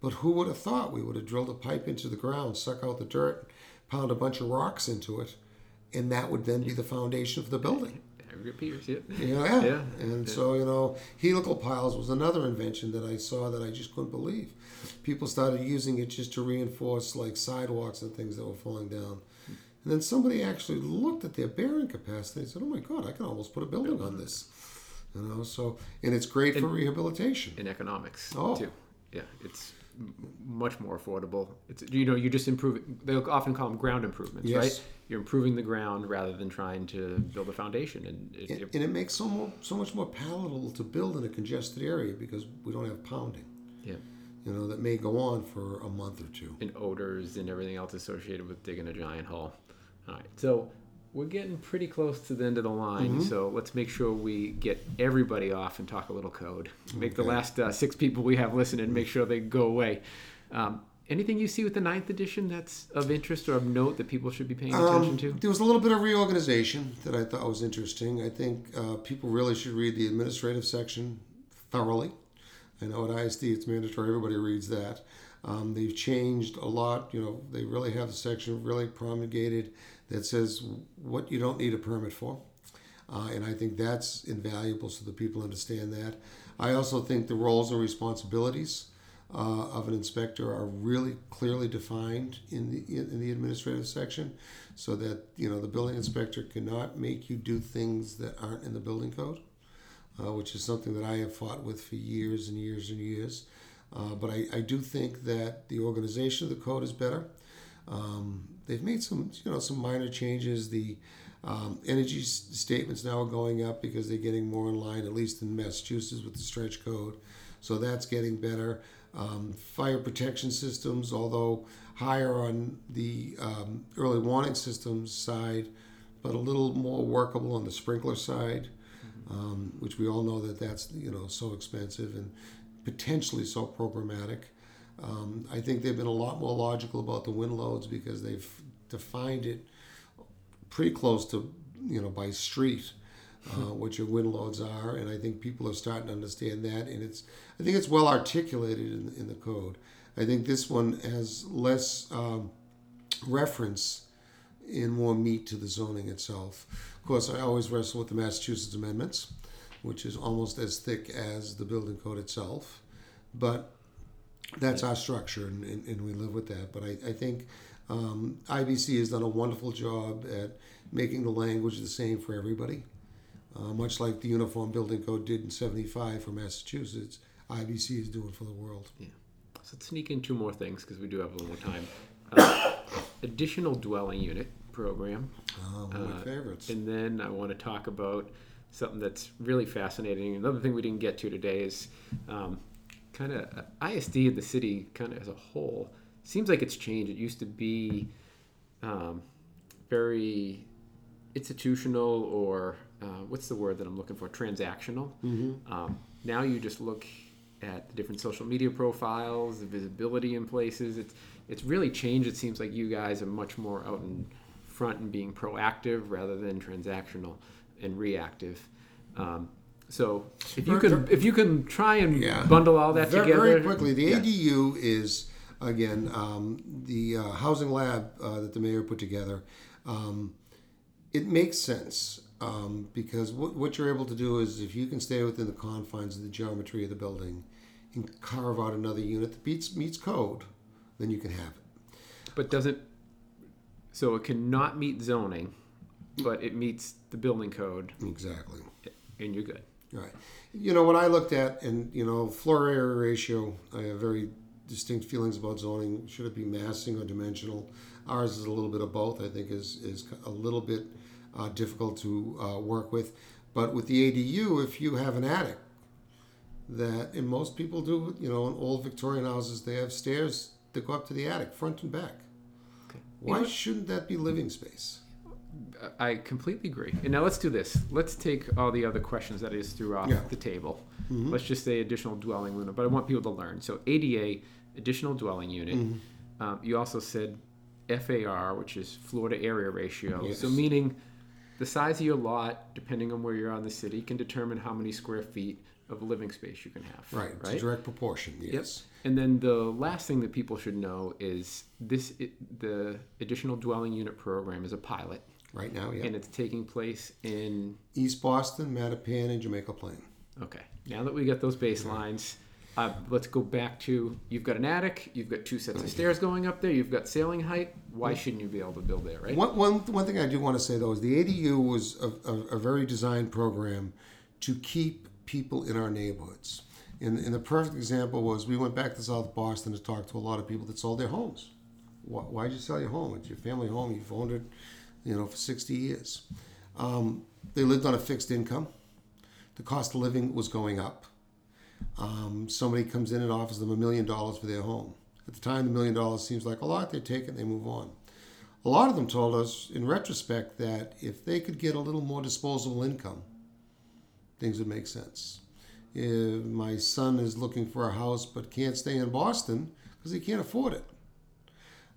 But who would have thought we would have drilled a pipe into the ground, suck out the dirt, pound a bunch of rocks into it, and that would then be the foundation for the building? Aggregate piers, yeah. Yeah, Yeah. And so you know, helical piles was another invention that I saw that I just couldn't believe. People started using it just to reinforce like sidewalks and things that were falling down. And then somebody actually looked at their bearing capacity and said, "Oh my God, I can almost put a building on this." You know, so and it's great for rehabilitation. in economics Oh. too. Yeah, it's much more affordable. It's you know you just improve. They often call them ground improvements, Yes. right? You're improving the ground rather than trying to build a foundation, and it, And, it- and it makes so more, so much more palatable to build in a congested area because we don't have pounding. yeah, You know, that may go on for a month or two. and odors and everything else associated with digging a giant hole. All right, so we're getting pretty close to the end of the line, Mm-hmm. so let's make sure we get everybody off and talk a little code. Make the last uh, six people we have listening, make sure they go away. Um, anything you see with the ninth edition that's of interest or of note that people should be paying attention Um, to? There was a little bit of reorganization that I thought was interesting. I think uh, people really should read the administrative section thoroughly. I know at ISD it's mandatory; everybody reads that. Um, they've changed a lot. You know, they really have the section really promulgated that says what you don't need a permit for, uh, and I think that's invaluable so that people understand that. I also think the roles and responsibilities uh, of an inspector are really clearly defined in the in the administrative section, so that you know the building inspector cannot make you do things that aren't in the building code, uh, which is something that I have fought with for years and years and years. Uh, but I, I do think that the organization of the code is better. Um, they've made some you know some minor changes. The um, energy s- statements now are going up because they're getting more in line, at least in Massachusetts, with the stretch code. So that's getting better. Um, fire protection systems, although higher on the um, early warning systems side, but a little more workable on the sprinkler side, um, which we all know that that's you know so expensive and potentially so programmatic. Um, I think they've been a lot more logical about the wind loads because they've defined it pretty close to you know by street uh, what your wind loads are, and I think people are starting to understand that, and it's I think it's well articulated in, in the code. I think this one has less um, reference and more meat to the zoning itself. Of course, I always wrestle with the Massachusetts amendments, which is almost as thick as the building code itself, but that's our structure, and, and, and we live with that. But I, I think um, IBC has done a wonderful job at making the language the same for everybody. Uh, much like the Uniform Building Code did in 75 for Massachusetts, IBC is doing for the world. Yeah. So let's sneak in two more things because we do have a little more time. *coughs* Uh, additional dwelling unit program, Uh, one of my Uh, favorites. and then I want to talk about something that's really fascinating. Another thing we didn't get to today is um, kind of ISD in the city, kind of as a whole, seems like it's changed. It used to be um, very institutional or uh, what's the word that I'm looking for? Transactional. Um, now you just look at the different social media profiles, the visibility in places. It's it's really changed. It seems like you guys are much more out in front and being proactive rather than transactional and reactive. Um, so if you can if you can try and Yeah. bundle all that very, together very quickly. The Yeah. ADU is again um, the uh, housing lab uh, that the mayor put together. Um, it makes sense um, because what, what you're able to do is if you can stay within the confines of the geometry of the building and carve out another unit that meets meets code, then you can have it. But does it? So it cannot meet zoning, but it meets the building code, Exactly. and you're good. Right. You know, when I looked at, and you know, floor area ratio, I have very distinct feelings about zoning. Should it be massing or dimensional? Ours is a little bit of both. I think is is a little bit uh, difficult to uh, work with. But with the ADU, if you have an attic, that and most people do, you know, in old Victorian houses, they have stairs that go up to the attic, front and back. Okay. Why shouldn't that be living space? I completely agree. And now let's do this. Let's take all the other questions that I just threw off Yeah. Mm-hmm. the table. Let's just say additional dwelling unit, but I want people to learn. So ADA, additional dwelling unit. Mm-hmm. Um, you also said FAR, which is floor to area ratio. Yes. So meaning the size of your lot, depending on where you're on the city, can determine how many square feet of living space you can have. Right. It's a direct proportion. Yep. Yes. And then the last thing that people should know is this: it, the additional dwelling unit program is a pilot, Right now, yeah. and it's taking place in East Boston, Mattapan, and Jamaica Plain. Okay. Now that we got those baselines, uh, let's go back to you've got an attic, you've got two sets of stairs going up there, you've got ceiling height. Why shouldn't you be able to build there, right? One, one, one thing I do want to say though is the ADU was a, a, a very designed program to keep people in our neighborhoods. And, and the perfect example was we went back to South Boston to talk to a lot of people that sold their homes. Why, why'd you sell your home? It's your family home. You've owned it, you know, for 60 years. Um, they lived on a fixed income. The cost of living was going up. Um, somebody comes in and offers them a million dollars for their home. At the time, the million dollars seems like a lot. They take it, they move on. A lot of them told us, in retrospect, that if they could get a little more disposable income, things would make sense. If my son is looking for a house but can't stay in Boston because he can't afford it.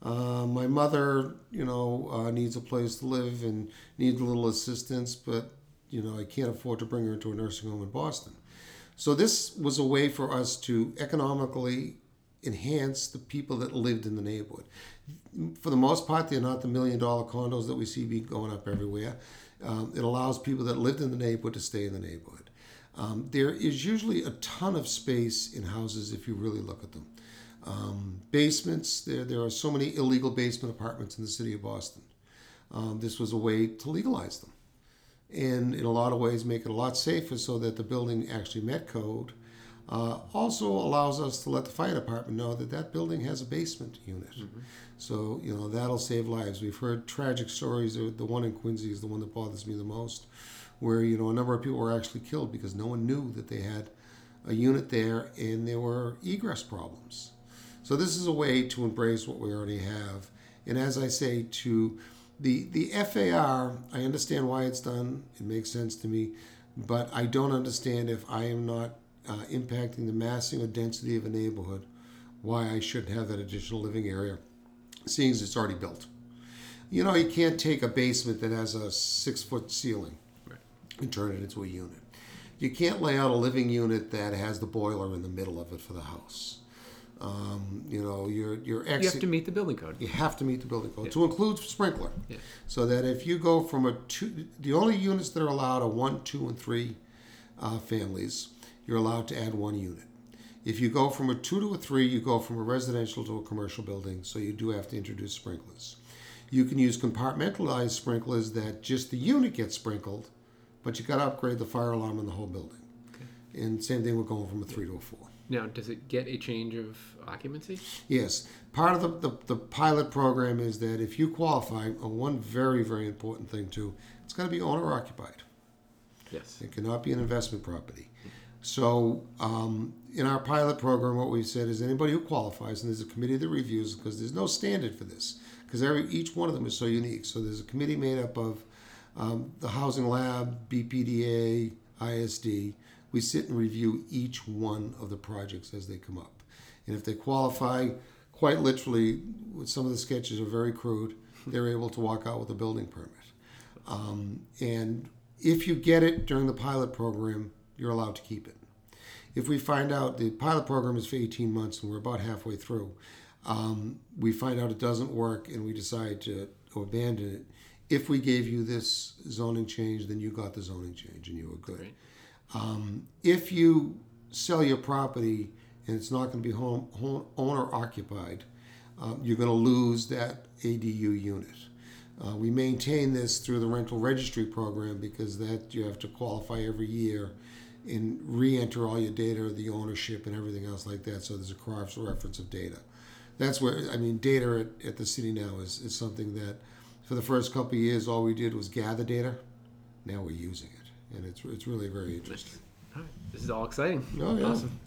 Uh, my mother, you know, uh, needs a place to live and needs a little assistance, but you know, I can't afford to bring her into a nursing home in Boston. So this was a way for us to economically enhance the people that lived in the neighborhood. For the most part, they're not the million dollar condos that we see be going up everywhere. Um, it allows people that lived in the neighborhood to stay in the neighborhood. Um, there is usually a ton of space in houses if you really look at them. Um, basements, there, there are so many illegal basement apartments in the city of Boston. Um, this was a way to legalize them and in a lot of ways make it a lot safer so that the building actually met code. Uh, also allows us to let the fire department know that that building has a basement unit. So, you know, that'll save lives. We've heard tragic stories. The one in Quincy is the one that bothers me the most, where, you know, a number of people were actually killed because no one knew that they had a unit there and there were egress problems. So this is a way to embrace what we already have. And as I say, to the the FAR, I understand why it's done. It makes sense to me, but I don't understand if I am not uh, impacting the massing or density of a neighborhood, why I shouldn't have that additional living area, seeing as it's already built. You know, you can't take a basement that has a six foot ceiling Right. and turn it into a unit. You can't lay out a living unit that has the boiler in the middle of it for the house. Um, you know, your your You have to meet the building code. You have to meet the building code to include sprinkler. Yeah. So that if you go from a two, the only units that are allowed are one, two, and three uh, families. You're allowed to add one unit. If you go from a two to a three, you go from a residential to a commercial building. So you do have to introduce sprinklers. You can use compartmentalized sprinklers that just the unit gets sprinkled, but you got to upgrade the fire alarm in the whole building. And same thing, we're going from a three to a four. Now, does it get a change of occupancy? Yes, part of the, the, the pilot program is that if you qualify, uh, one very, very important thing too, it's got to be owner occupied. Yes. It cannot be an investment property. So, um, in our pilot program, what we've said is anybody who qualifies, and there's a committee that reviews because there's no standard for this. because every each one of them is so unique. So there's a committee made up of um, the Housing Lab, BPDA, ISD. We sit and review each one of the projects as they come up, and if they qualify, quite literally, some of the sketches are very crude. They're able to walk out with a building permit. Um, and if you get it during the pilot program, you're allowed to keep it. If we find out the pilot program is for 18 months and we're about halfway through, um, we find out it doesn't work and we decide to, to abandon it. If we gave you this zoning change, then you got the zoning change and you were good. Um, if you sell your property and it's not going to be home, home owner occupied, um, you're going to lose that ADU unit. Uh, we maintain this through the rental registry program because that you have to qualify every year and re-enter all your data, the ownership and everything else like that. So there's a cross reference of data. That's where I mean, data at, at the city now is, is something that for the first couple years all we did was gather data. Now we're using it, and it's it's really very interesting. All right. This is all exciting. Oh, yeah. Awesome.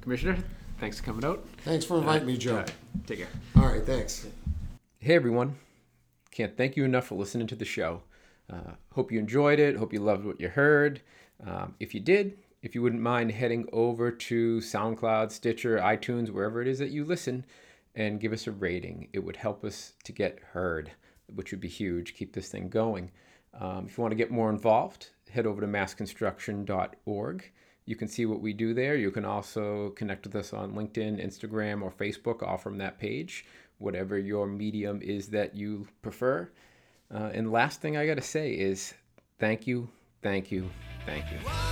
Commissioner, thanks for coming out. Thanks for inviting me, Joe. All right. Take care. All right, thanks. Hey everyone. Can't thank you enough for listening to the show. Uh, hope you enjoyed it. Hope you loved what you heard. Um, if you did, if you wouldn't mind heading over to SoundCloud, Stitcher, iTunes, wherever it is that you listen, and give us a rating, it would help us to get heard, which would be huge. Keep this thing going. Um, if you want to get more involved, head over to massconstruction.org. You can see what we do there. You can also connect with us on LinkedIn, Instagram, or Facebook, all from that page, whatever your medium is that you prefer. Uh, and last thing I got to say is thank you, thank you, thank you. Whoa,